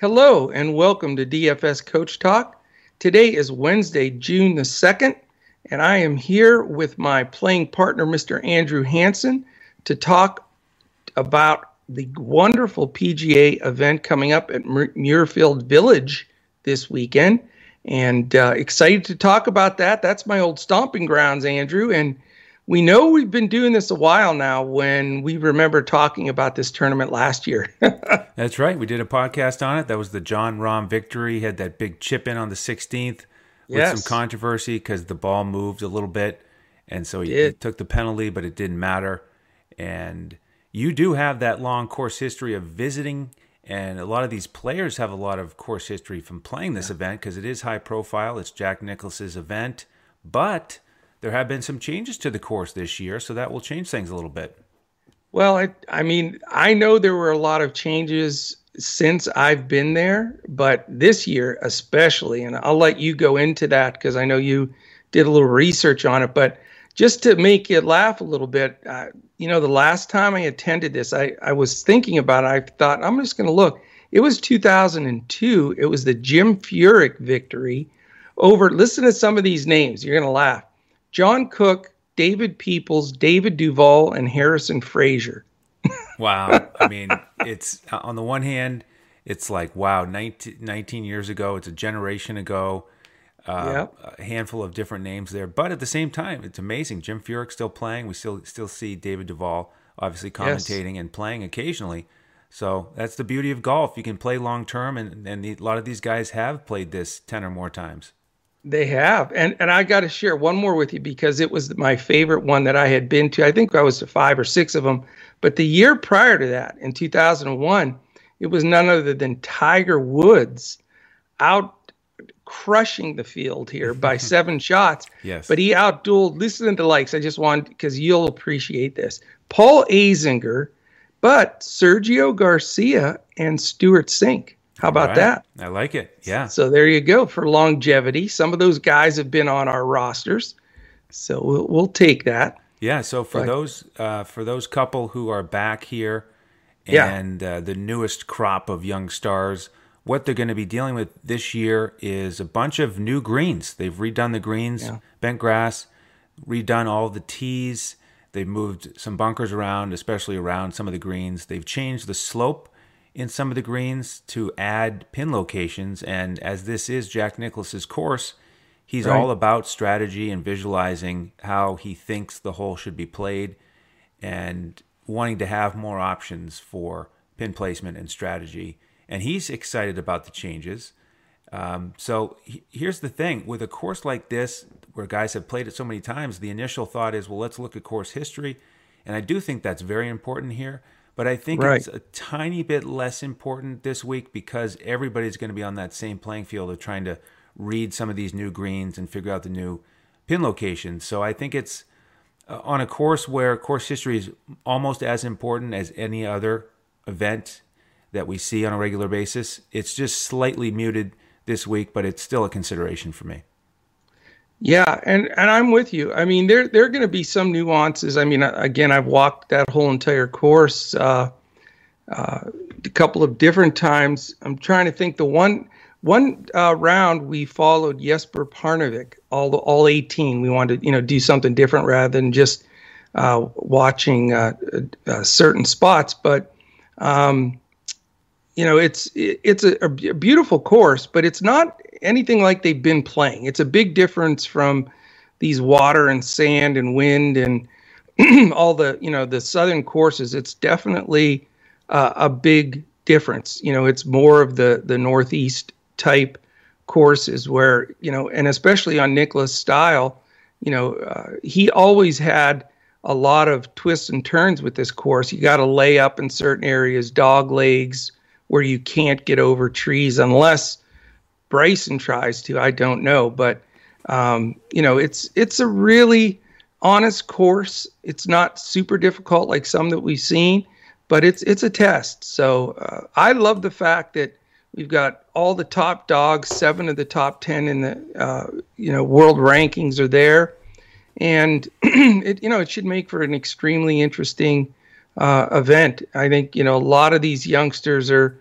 Hello and welcome to DFS Coach Talk. Today is Wednesday, June the 2nd, and I am here with my playing partner, Mr. Andrew Hanson, to talk about the wonderful PGA event coming up at Muirfield Village this weekend. And uh, excited to talk about that. That's my old stomping grounds, Andrew. And we know we've been doing this a while now when we remember talking about this tournament last year. That's right. We did a podcast on it. That was the Jon Rahm victory. He had that big chip in on the 16th with yes. some controversy because the ball moved a little bit. And so he, he took the penalty, but it didn't matter. And you do have that long course history of visiting and a lot of these players have a lot of course history from playing this yeah. event because it is high profile. It's Jack Nicklaus's event, but there have been some changes to the course this year, so that will change things a little bit. Well, I, I mean, I know there were a lot of changes since I've been there, but this year especially, and I'll let you go into that because I know you did a little research on it. But just to make you laugh a little bit, uh, you know, the last time I attended this, I, I was thinking about it. I thought, I'm just going to look. It was 2002. It was the Jim Furyk victory over, listen to some of these names. You're going to laugh. John Cook, David Peoples, David Duval, and Harrison Frazar. wow. I mean, it's uh, on the one hand, it's like, wow, 19, 19 years ago, it's a generation ago. Uh, yep. a handful of different names there, but at the same time, it's amazing. Jim Furyk still playing. We still still see David Duval obviously commentating yes. and playing occasionally. So that's the beauty of golf. You can play long term, and, and the, a lot of these guys have played this 10 or more times. They have. And and I got to share one more with you because it was my favorite one that I had been to. I think I was to 5 or 6 of them, but the year prior to that in 2001, it was none other than Tiger Woods out crushing the field here by 7 shots. Yes. But he outdueled listen to the likes. I just want cuz you'll appreciate this. Paul Azinger, but Sergio Garcia and Stewart Cink. How about right. that? I like it. Yeah. So there you go for longevity. Some of those guys have been on our rosters, so we'll we'll take that. Yeah. So for but, those uh, for those couple who are back here, and yeah. uh, the newest crop of young stars, what they're going to be dealing with this year is a bunch of new greens. They've redone the greens, yeah. bent grass, redone all the tees. They've moved some bunkers around, especially around some of the greens. They've changed the slope in some of the greens to add pin locations. And as this is Jack Nicklaus's course, he's right. all about strategy and visualizing how he thinks the hole should be played and wanting to have more options for pin placement and strategy. And he's excited about the changes. Um, so he, here's the thing with a course like this, where guys have played it so many times, the initial thought is, well, let's look at course history. And I do think that's very important here. But I think right. it's a tiny bit less important this week because everybody's going to be on that same playing field of trying to read some of these new greens and figure out the new pin locations. So I think it's uh, on a course where course history is almost as important as any other event that we see on a regular basis. It's just slightly muted this week, but it's still a consideration for me. Yeah, and and I'm with you. I mean, there there are going to be some nuances. I mean, again, I've walked that whole entire course uh, uh, a couple of different times. I'm trying to think. The one one uh, round we followed Jesper Parnevik all all 18. We wanted to you know do something different rather than just uh, watching uh, uh, certain spots. But um, you know, it's it's a, a beautiful course, but it's not anything like they've been playing. It's a big difference from these water and sand and wind and all the you know the southern courses. It's definitely uh, a big difference. You know, it's more of the the northeast type courses where you know, and especially on Nicklaus style, you know, uh, he always had a lot of twists and turns with this course. You got to lay up in certain areas, dog legs where you can't get over trees unless Bryson tries to. I don't know, but um, you know, it's it's a really honest course. It's not super difficult like some that we've seen, but it's it's a test. So uh, I love the fact that we've got all the top dogs, seven of the top ten in the uh, you know world rankings are there, and it you know it should make for an extremely interesting uh, event. I think you know a lot of these youngsters are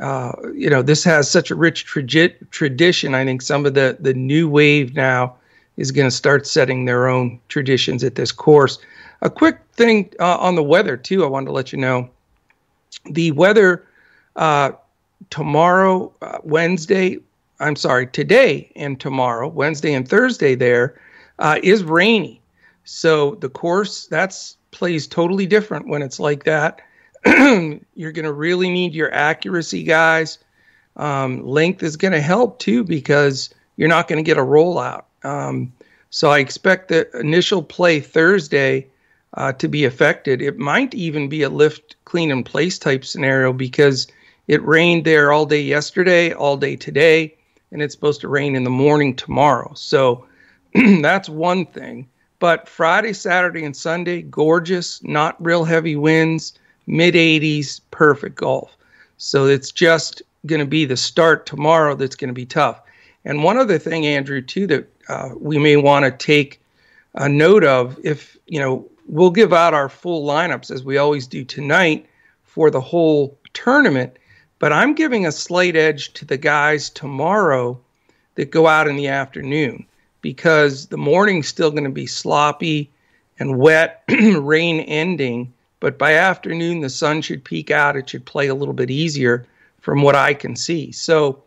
uh, you know, this has such a rich tra- tradition. I think some of the the new wave now is going to start setting their own traditions at this course. A quick thing uh, on the weather too. I wanted to let you know the weather uh, tomorrow, uh, Wednesday. I'm sorry, today and tomorrow, Wednesday and Thursday. There uh, is rainy, so the course that's plays totally different when it's like that. you're going to really need your accuracy, guys. Um, length is going to help too because you're not going to get a rollout. Um, so I expect the initial play Thursday uh, to be affected. It might even be a lift, clean, and place type scenario because it rained there all day yesterday, all day today, and it's supposed to rain in the morning tomorrow. So that's one thing. But Friday, Saturday, and Sunday, gorgeous, not real heavy winds mid 80s, perfect golf. So it's just going to be the start tomorrow that's going to be tough. And one other thing, Andrew, too, that uh, we may want to take a note of if, you know, we'll give out our full lineups as we always do tonight for the whole tournament. But I'm giving a slight edge to the guys tomorrow that go out in the afternoon because the morning's still going to be sloppy and wet, rain ending. But by afternoon, the sun should peak out. It should play a little bit easier from what I can see. So,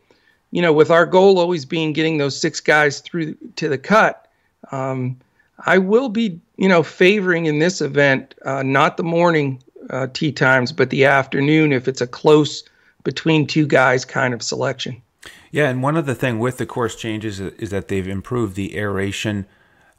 you know, with our goal always being getting those six guys through to the cut, um, I will be, you know, favoring in this event uh, not the morning uh, tee times, but the afternoon if it's a close between two guys kind of selection. Yeah, and one other thing with the course changes is that they've improved the aeration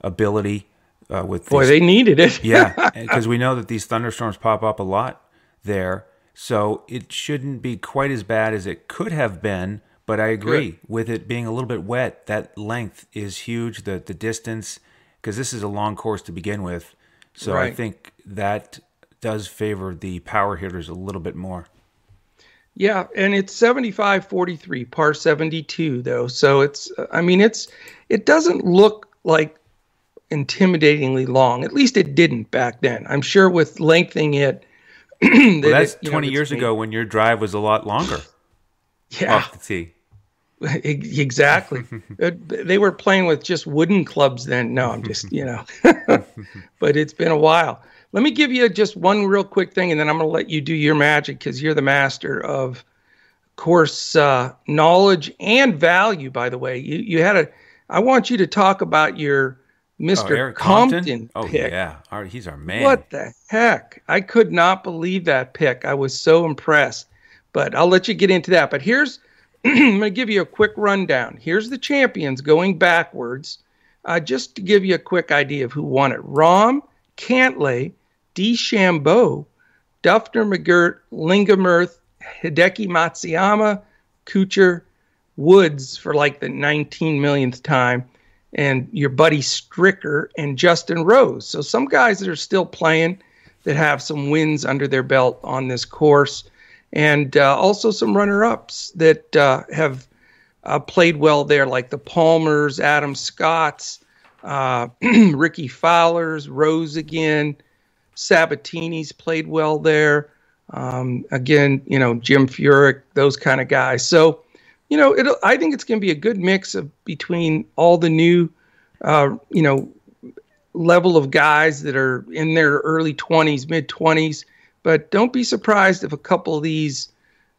ability uh, with boy, these, they needed it. yeah, because we know that these thunderstorms pop up a lot there, so it shouldn't be quite as bad as it could have been. But I agree Good. with it being a little bit wet. That length is huge. The the distance, because this is a long course to begin with, so right. I think that does favor the power hitters a little bit more. Yeah, and it's 75 43 par 72 though. So it's I mean it's it doesn't look like intimidatingly long. At least it didn't back then. I'm sure with lengthening it. that well, that's it, 20 know, years ago when your drive was a lot longer. Yeah. Off the tee. Exactly. They were playing with just wooden clubs then. No, I'm just, you know, but it's been a while. Let me give you just one real quick thing, and then I'm going to let you do your magic because you're the master of course uh, knowledge and value. By the way, you you had a. I want you to talk about your Mr. Oh, Compton, Compton oh, pick. yeah. Our, he's our man. What the heck? I could not believe that pick. I was so impressed. But I'll let you get into that. But here's, I'm going to give you a quick rundown. Here's the champions going backwards, uh, just to give you a quick idea of who won it. Rahm, Cantlay, DeChambeau, Dufner McGirt, Lingmerth, Hideki Matsuyama, Kuchar, Woods for like the 19 millionth time and your buddy Stricker and Justin Rose. So some guys that are still playing that have some wins under their belt on this course, and uh, also some runner-ups that uh, have uh, played well there, like the Palmers, Adam Scotts, uh, Rickie Fowlers, Rose again, Sabbatini's played well there. Um, again, you know Jim Furyk, those kind of guys. So you know, it I think it's going to be a good mix of between all the new, uh, you know, level of guys that are in their early 20s, mid 20s. But don't be surprised if a couple of these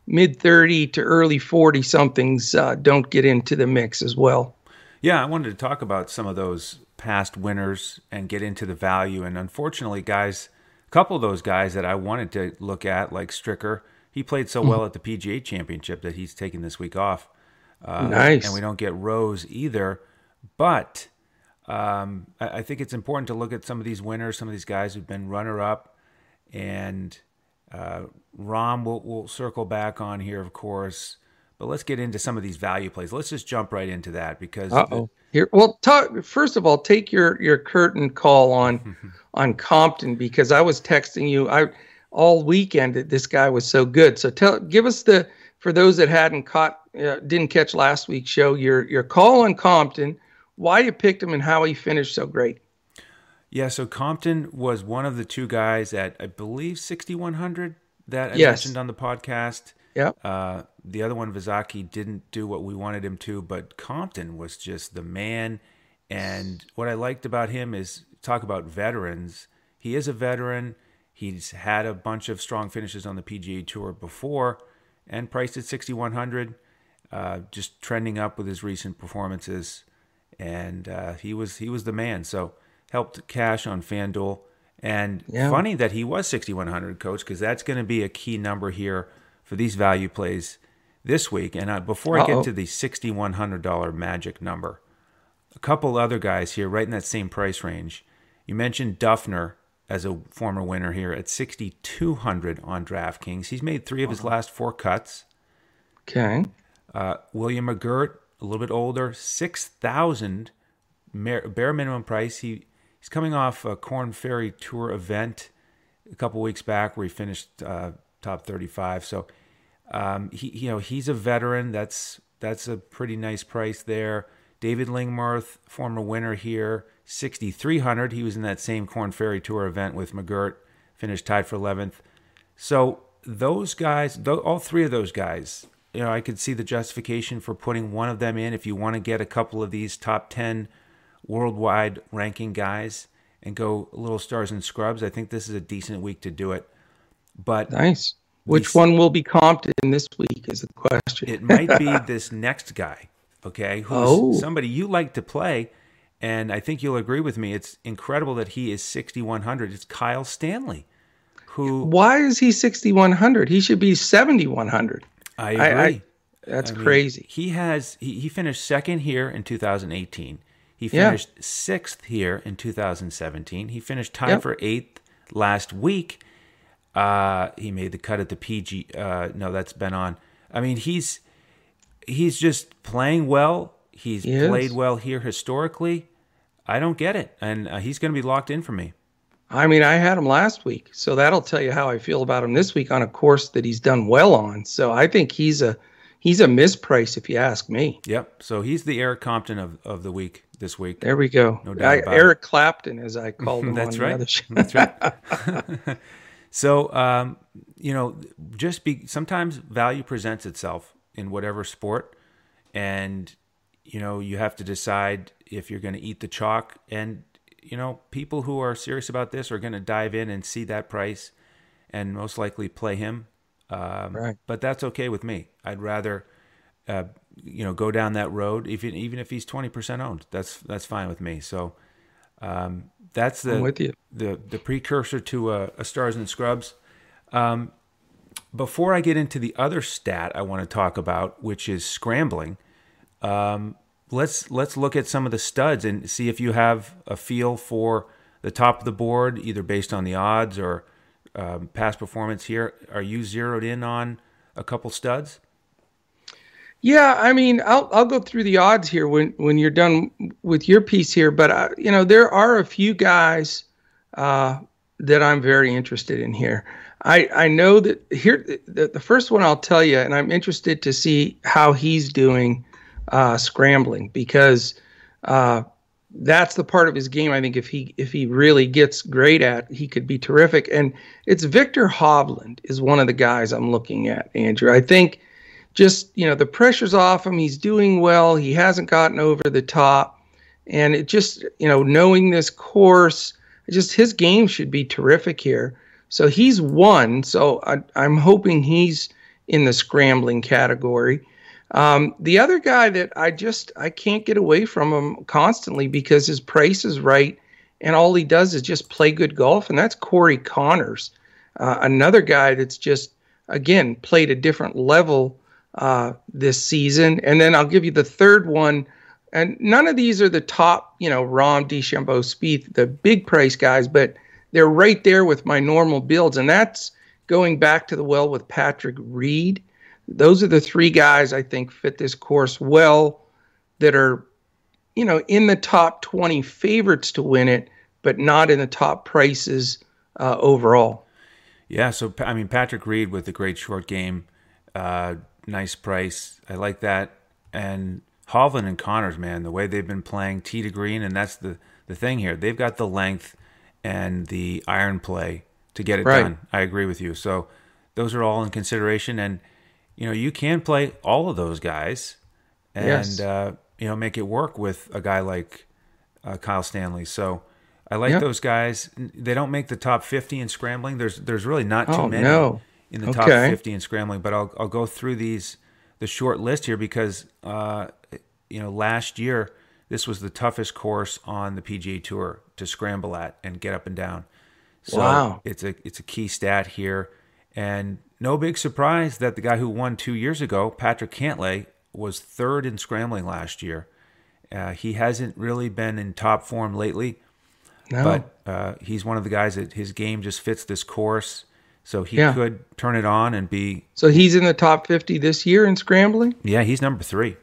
mid 30 to early 40 somethings uh, don't get into the mix as well. Yeah, I wanted to talk about some of those past winners and get into the value. And unfortunately, guys, a couple of those guys that I wanted to look at, like Stricker, he played so well at the PGA Championship that he's taking this week off. Uh, nice. And we don't get Rose either. But um, I, I, think it's important to look at some of these winners, some of these guys who've been runner up. And uh, Rahm will will circle back on here, of course. But let's get into some of these value plays. Let's just jump right into that because. oh. Here, well, talk, first of all, take your, your curtain call on on Compton because I was texting you. I all weekend that this guy was so good. So tell, give us the for those that hadn't caught, uh, didn't catch last week's show, your your call on Compton, why you picked him, and how he finished so great. Yeah, so Compton was one of the two guys at I believe 6100 that I yes. mentioned on the podcast. Yeah. Uh, the other one, Vizaki, didn't do what we wanted him to, but Compton was just the man. And what I liked about him is talk about veterans. He is a veteran. He's had a bunch of strong finishes on the PGA Tour before, and priced at 6100, uh, just trending up with his recent performances. And uh, he was he was the man. So helped cash on FanDuel. And yeah. funny that he was 6100, coach, because that's going to be a key number here for these value plays this week. And uh, before Uh-oh. I get to the $6,100 magic number, a couple other guys here right in that same price range. You mentioned Dufner as a former winner here at 6,200 on DraftKings. He's made three of his last four cuts. Okay. Uh, William McGirt, a little bit older, 6,000 bare minimum price. He he's coming off a Korn Ferry Tour event a couple weeks back where he finished uh, top 35. So um, he you know he's a veteran. That's that's a pretty nice price there. David Lingmerth, former winner here, 6,300. He was in that same Korn Ferry Tour event with McGirt, finished tied for 11th. So those guys, all three of those guys, you know, I could see the justification for putting one of them in if you want to get a couple of these top 10 worldwide ranking guys and go little stars and scrubs. I think this is a decent week to do it. But nice. Which one will be comped in this week is the question. it might be this next guy, okay? Who's oh. somebody you like to play. And I think you'll agree with me. It's incredible that he is 6,100. It's Kyle Stanley. Who? Why is he 6,100? He should be 7,100. I agree. I, I, that's I mean, crazy. He has he, he finished second here in 2018. He finished yeah. sixth here in 2017. He finished tied yep. for eighth last week. Uh, he made the cut at the PG. Uh, no, that's been on. I mean, he's he's just playing well. He's he played well here historically. I don't get it, and uh, he's going to be locked in for me. I mean, I had him last week, so that'll tell you how I feel about him this week on a course that he's done well on. So I think he's a he's a misprice if you ask me. Yep. So he's the Erik Compton of, of the week this week. There we go. No doubt I, about Eric it. Clapton, as I called him. That's right. That's right. So, um, you know, just be sometimes value presents itself in whatever sport, and you know you have to decide if you're going to eat the chalk. And you know, people who are serious about this are going to dive in and see that price, and most likely play him. Um, right. But that's okay with me. I'd rather. Uh, you know, go down that road. Even even if he's twenty percent owned, that's that's fine with me. So, um, that's the the the precursor to a, a stars and scrubs. Um, before I get into the other stat I want to talk about, which is scrambling, um, let's let's look at some of the studs and see if you have a feel for the top of the board, either based on the odds or um, past performance. Here, are you zeroed in on a couple studs? Yeah, I mean, I'll I'll go through the odds here when when you're done with your piece here, but uh, you know there are a few guys uh, that I'm very interested in here. I I know that here the, the first one I'll tell you, and I'm interested to see how he's doing uh, scrambling because uh, that's the part of his game. I think if he if he really gets great at, he could be terrific. And it's Viktor Hovland is one of the guys I'm looking at, Andrew. I think just you know the pressure's off him. He's doing well. He hasn't gotten over the top, and it just you know knowing this course, just his game should be terrific here. So he's one. So I, am hoping he's in the scrambling category. Um, the other guy that I just I can't get away from him constantly because his price is right, and all he does is just play good golf, and that's Corey Conners, uh, another guy that's just again played a different level uh, this season. And then I'll give you the third one. And none of these are the top, you know, Rahm, DeChambeau, Spieth, the big price guys, but they're right there with my normal builds. And that's going back to the well with Patrick Reed. Those are the three guys I think fit this course well that are, you know, in the top 20 favorites to win it, but not in the top prices uh, overall. Yeah. So, I mean, Patrick Reed with a great short game. Uh, nice price. I like that. And Hovland and Conners, man, the way they've been playing tee to green, and that's the the thing here. They've got the length and the iron play to get it right. done. I agree with you. So those are all in consideration. And you know, you can play all of those guys and, Yes. uh, you know, make it work with a guy like uh, Kyle Stanley. So I like those guys. They don't make the top 50 in scrambling. There's there's really not too Oh, many no. in the top 50 in scrambling, but I'll I'll go through these the short list here because uh, you know last year this was the toughest course on the PGA Tour to scramble at and get up and down. So Wow. it's a it's a key stat here, and no big surprise that the guy who won two years ago, Patrick Cantlay, was third in scrambling last year. Uh, he hasn't really been in top form lately, No. but uh, he's one of the guys that his game just fits this course. So he Yeah. could turn it on and be so he's in the top 50 this year in scrambling? yeah he's number three.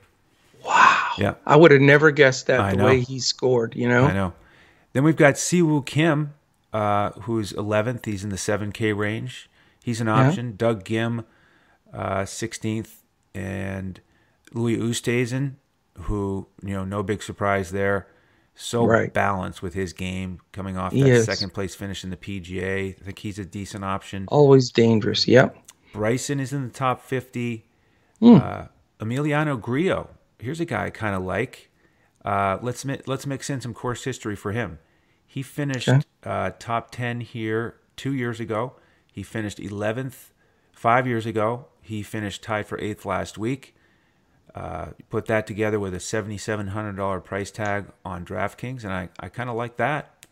Wow. Yeah, I would have never guessed that I the know. way he scored, you know? I know. Then we've got Si Woo Kim, uh, who's 11th. He's in the 7K range. He's an option. Doug Ghim, uh, 16th, and Louis Oosthuizen, who you know, no big surprise there. So Right. balanced with his game, coming off He that is. second place finish in the PGA. I think he's a decent option. Always dangerous. Yep. Bryson is in the top 50. Hmm. Uh, Emiliano Grillo. Here's a guy I kind of like. Uh, let's mi- let's mix in some course history for him. He finished Okay. uh, top 10 here two years ago. He finished 11th five years ago. He finished tied for eighth last week. Uh, put that together with a $7,700 price tag on DraftKings, and I, I kind of like that.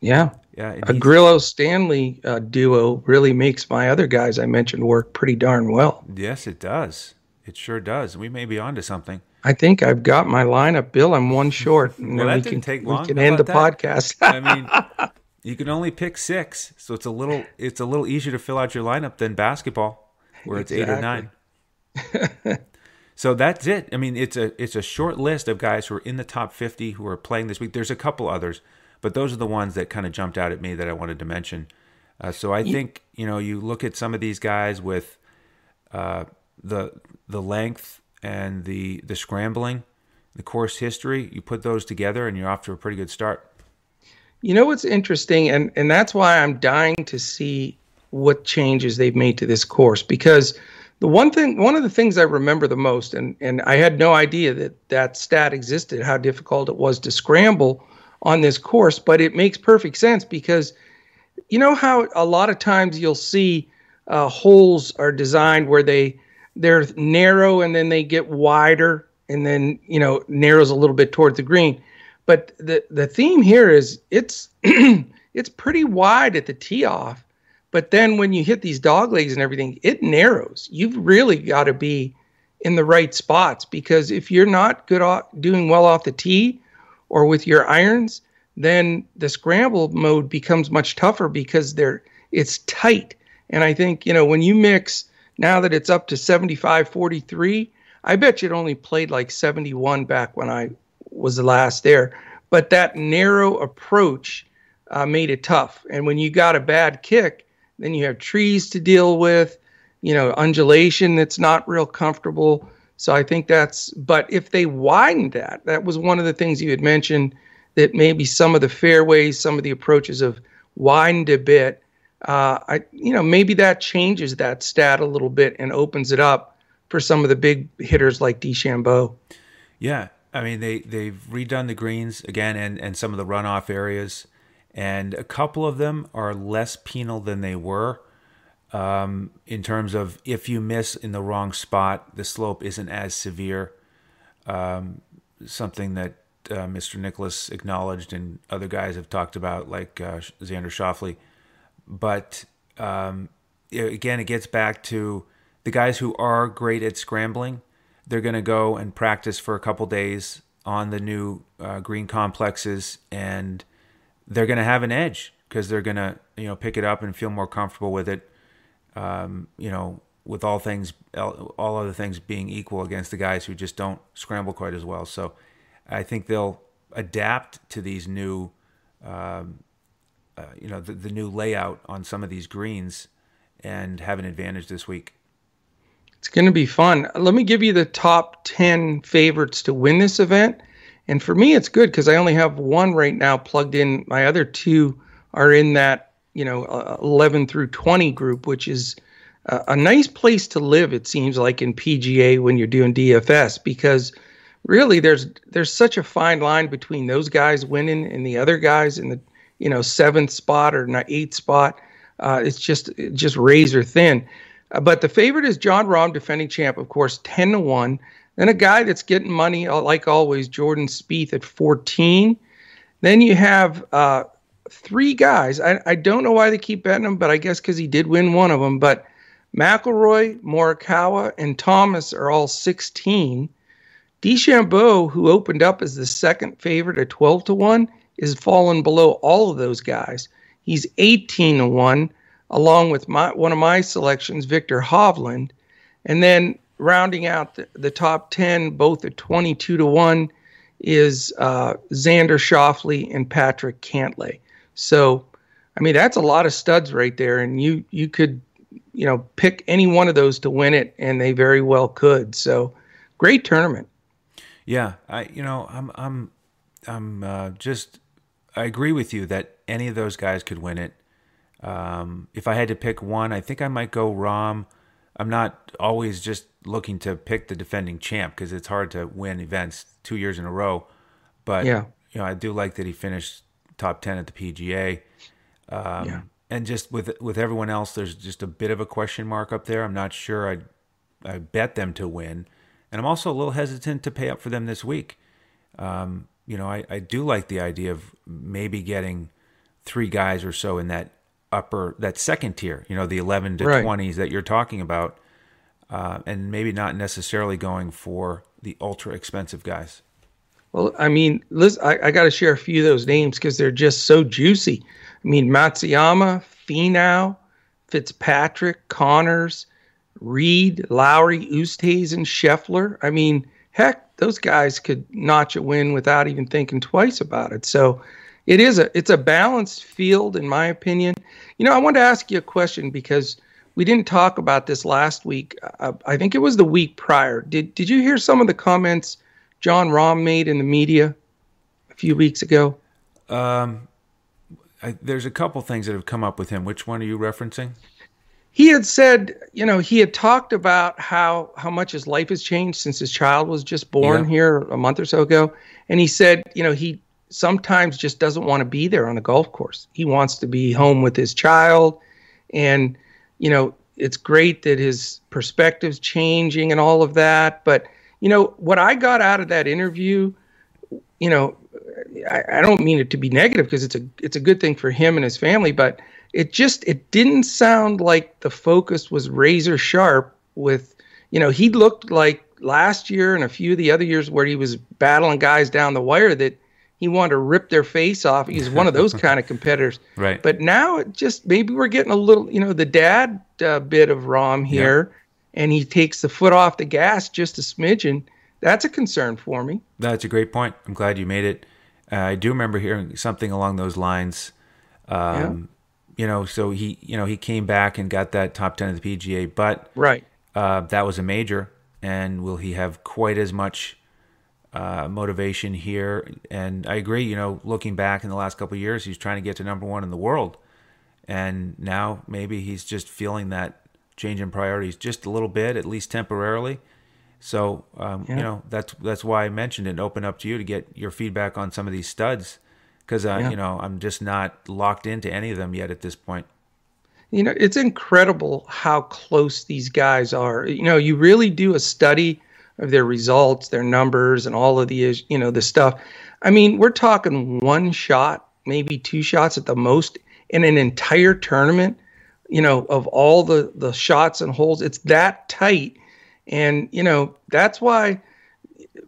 Yeah. Yeah, A Grillo Stanley uh, duo really makes my other guys I mentioned work pretty darn well. Yes, it does. It sure does. We may be onto something. I think I've got my lineup, Bill. I'm one short. Well, that we didn't can, take long. We can How end the that? podcast. I mean, you can only pick six, so it's a little it's a little easier to fill out your lineup than basketball, where it's eight or nine. so that's it. I mean, it's a it's a short list of guys who are in the top fifty who are playing this week. There's a couple others, but those are the ones that kind of jumped out at me that I wanted to mention. Uh, so I think you know you look at some of these guys with uh, the the length and the the scrambling, the course history. You put those together, and you're off to a pretty good start. You know what's interesting, and and that's why I'm dying to see what changes they've made to this course because the one thing, one of the things I remember the most, and and I had no idea that that stat existed, how difficult it was to scramble on this course, but it makes perfect sense because you know how a lot of times you'll see uh, holes are designed where they they're narrow and then they get wider and then you know narrows a little bit towards the green but the the theme here is it's it's pretty wide at the tee off but then when you hit these dog legs and everything it narrows. You've really got to be in the right spots because if you're not good off doing well off the tee or with your irons then the scramble mode becomes much tougher because they're it's tight. And i think you know when you mix now that it's up to 75 43 i bet you it only played like 71 back when i was the last there. But that narrow approach uh, made it tough. And when you got a bad kick then you have trees to deal with you know undulation that's not real comfortable. So i think that's but if they widened that that was one of the things you had mentioned that maybe some of the fairways some of the approaches have widened a bit. Uh, I, you know, maybe that changes that stat a little bit and opens it up for some of the big hitters like DeChambeau. Yeah, I mean they they've redone the greens again and and some of the runoff areas, and a couple of them are less penal than they were. Um, in terms of if you miss in the wrong spot, the slope isn't as severe. Um, something that uh, Mr. Nicklaus acknowledged and other guys have talked about, like uh, Xander Schauffele. But um, again, it gets back to the guys who are great at scrambling. They're going to go and practice for a couple days on the new uh, green complexes, and they're going to have an edge because they're going to you know pick it up and feel more comfortable with it. Um, you know, with all things, all other things being equal against the guys who just don't scramble quite as well. So, I think they'll adapt to these new, um, uh, you know, the, the new layout on some of these greens, and have an advantage this week. It's going to be fun. Let me give you the top 10 favorites to win this event. And for me, it's good because I only have one right now plugged in. My other two are in that, you know, uh, 11 through 20 group, which is a, a nice place to live. It seems like in PGA when you're doing DFS because really there's there's such a fine line between those guys winning and the other guys in the you know seventh spot or not eighth spot. Uh, it's just just razor thin. But the favorite is Jon Rahm, defending champ, of course, ten to one. Then a guy that's getting money, uh, like always, Jordan Spieth at fourteen. Then you have uh, three guys. I, I don't know why they keep betting him, but I guess because he did win one of them. But McIlroy, Morikawa, and Thomas are all 16. DeChambeau, who opened up as the second favorite at 12 to 1, is fallen below all of those guys. He's 18 to 1, along with my, one of my selections, Viktor Hovland. And then rounding out the, the top 10, both at 22 to 1, is uh, Xander Schauffele and Patrick Cantlay. So, I mean, that's a lot of studs right there, and you you could, you know, pick any one of those to win it, and they very well could. So, great tournament. Yeah, I you know I'm I'm I'm uh, just I agree with you that any of those guys could win it. Um, if I had to pick one, I think I might go Rahm. I'm not always just looking to pick the defending champ because it's hard to win events two years in a row. But yeah. you know, I do like that he finished top ten at the PGA. Um, yeah. And just with with everyone else, there's just a bit of a question mark up there. I'm not sure. I I bet them to win, and I'm also a little hesitant to pay up for them this week. Um, you know, I, I do like the idea of maybe getting three guys or so in that upper that second tier. You know, the 11 to right. 20s that you're talking about, uh, and maybe not necessarily going for the ultra expensive guys? Well, I mean, listen, I, I got to share a few of those names because they're just so juicy. I mean, Matsuyama, Finau, Fitzpatrick, Conners, Reed, Lowry, Oosthuizen, Scheffler. I mean, heck, those guys could notch a win without even thinking twice about it. So it is a it's a balanced field, in my opinion. You know, I wanted to ask you a question because we didn't talk about this last week. Uh, I think it was the week prior. Did Did you hear some of the comments Jon Rahm made in the media a few weeks ago? Um, I, there's a couple things that have come up with him. Which one are you referencing? He had said, you know, he had talked about how how much his life has changed since his child was just born yeah. here a month or so ago, and he said, you know, he sometimes just doesn't want to be there on the golf course. He wants to be home with his child, and you know, it's great that his perspective's changing and all of that. But, you know, what I got out of that interview, you know, I, I don't mean it to be negative because it's a it's a good thing for him and his family, but it just it didn't sound like the focus was razor sharp with you know, he looked like last year and a few of the other years where he was battling guys down the wire that he wanted to rip their face off. He's one of those kind of competitors. Right. But now it just maybe we're getting a little, you know, the dad uh, bit of Rahm here, yeah. and he takes the foot off the gas just a smidgen. That's a concern for me. That's a great point. I'm glad you made it. Uh, I do remember hearing something along those lines. Um, yeah. You know, so he, you know, he came back and got that top ten of the PGA, but right, uh, that was a major. And will he have quite as much? Uh, motivation here. And I agree, you know, looking back in the last couple years, he's trying to get to number one in the world. And now maybe he's just feeling that change in priorities just a little bit, at least temporarily. So, um, yeah. you know, that's that's why I mentioned it and open up to you to get your feedback on some of these studs. Because, uh, yeah. you know, I'm just not locked into any of them yet at this point. You know, it's incredible how close these guys are. You know, you really do a study – of their results, their numbers, and all of the you know the stuff. I mean, we're talking one shot, maybe two shots at the most in an entire tournament. You know, of all the the shots and holes, it's that tight, and you know that's why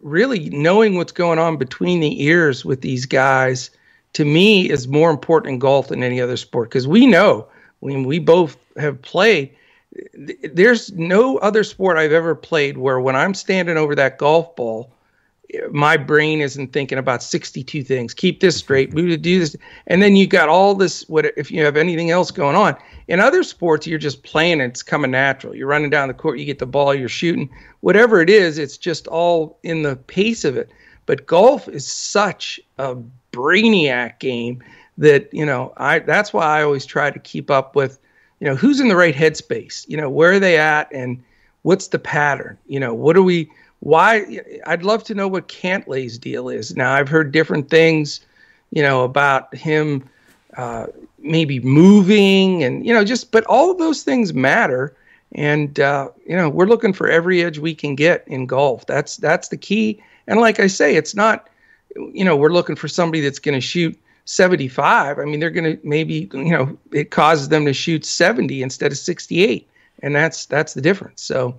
really knowing what's going on between the ears with these guys to me is more important in golf than any other sport because we know when we both have played there's no other sport I've ever played where when I'm standing over that golf ball, my brain isn't thinking about 62 things. Keep this straight, move to do this, and then you got all this. What if you have anything else going on? In other sports, you're just playing; it's coming natural. You're running down the court, you get the ball, you're shooting. Whatever it is, it's just all in the pace of it. But golf is such a brainiac game that you know I. That's why I always try to keep up with you know, who's in the right headspace? You know, where are they at, and what's the pattern? You know, what are we? Why? I'd love to know what Cantlay's deal is. Now, I've heard different things, you know, about him uh, maybe moving, and you know, just but all of those things matter. And uh, you know, we're looking for every edge we can get in golf. That's that's the key. And like I say, it's not, you know, we're looking for somebody that's going to shoot 75. I mean, they're going to maybe, you know, it causes them to shoot 70 instead of 68, and that's that's the difference. So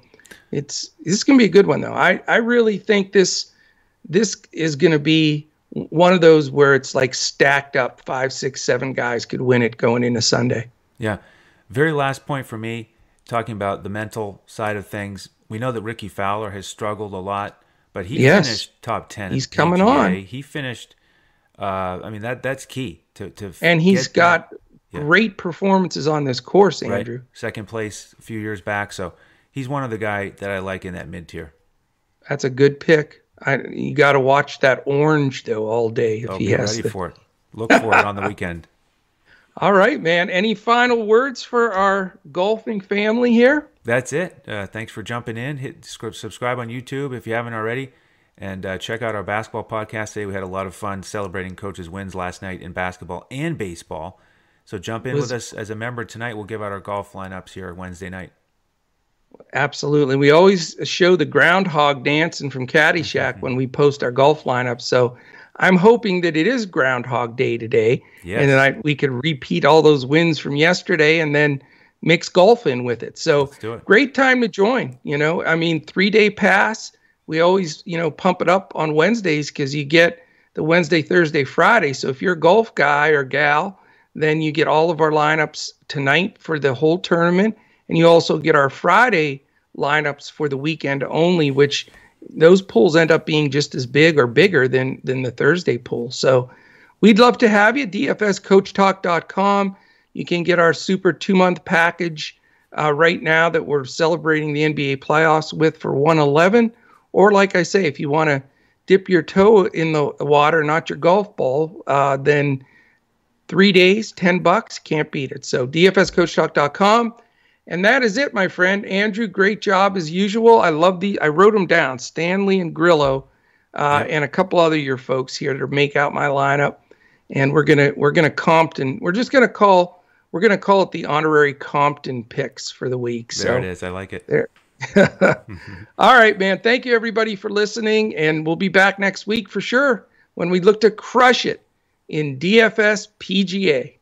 it's this is going to be a good one though. I I really think this this is going to be one of those where it's like stacked up five, six, seven guys could win it going into Sunday. Yeah. Very last point for me, talking about the mental side of things. We know that Rickie Fowler has struggled a lot, but he yes. finished top ten. He's coming on. He finished. Uh, I mean that that's key to to. And he's got yeah. great performances on this course, Andrew. Right. Second place a few years back, so he's one of the guy that I like in that mid tier. That's a good pick. I, you got to watch that orange though all day if oh, he has ready for it. Look for it on the weekend. All right, man. Any final words for our golfing family here? That's it. Uh, thanks for jumping in. Hit subscribe on YouTube if you haven't already, and uh, check out our basketball podcast today. We had a lot of fun celebrating coaches' wins last night in basketball and baseball. So jump in was, with us as a member tonight. We'll give out our golf lineups here Wednesday night. Absolutely. We always show the groundhog dancing from Caddyshack mm-hmm. when we post our golf lineup. So I'm hoping that it is Groundhog Day today, yes. and that we could repeat all those wins from yesterday and then mix golf in with it. So it. great time to join. You know, I mean, three day pass. We always, you know, pump it up on Wednesdays because you get the Wednesday, Thursday, Friday. So if you're a golf guy or gal, then you get all of our lineups tonight for the whole tournament and you also get our Friday lineups for the weekend only, which those pools end up being just as big or bigger than than the Thursday pool. So we'd love to have you. DFSCoachTalk.com. You can get our super two month package uh, right now that we're celebrating the NBA playoffs with for 111. Or like I say, if you want to dip your toe in the water, not your golf ball, uh, then three days, 10 bucks, can't beat it. So DFSCoachTalk.com. And that is it, my friend. Andrew, great job as usual. I love the, I wrote them down Stanley and Grillo, uh, and a couple other your folks here to make out my lineup. And we're going to, we're to Compton, we're just going to call, we're to call it the honorary Compton picks for the week. There so, it is. I like it. There. All right, man. Thank you, everybody, for listening. And we'll be back next week for sure when we look to crush it in DFS PGA.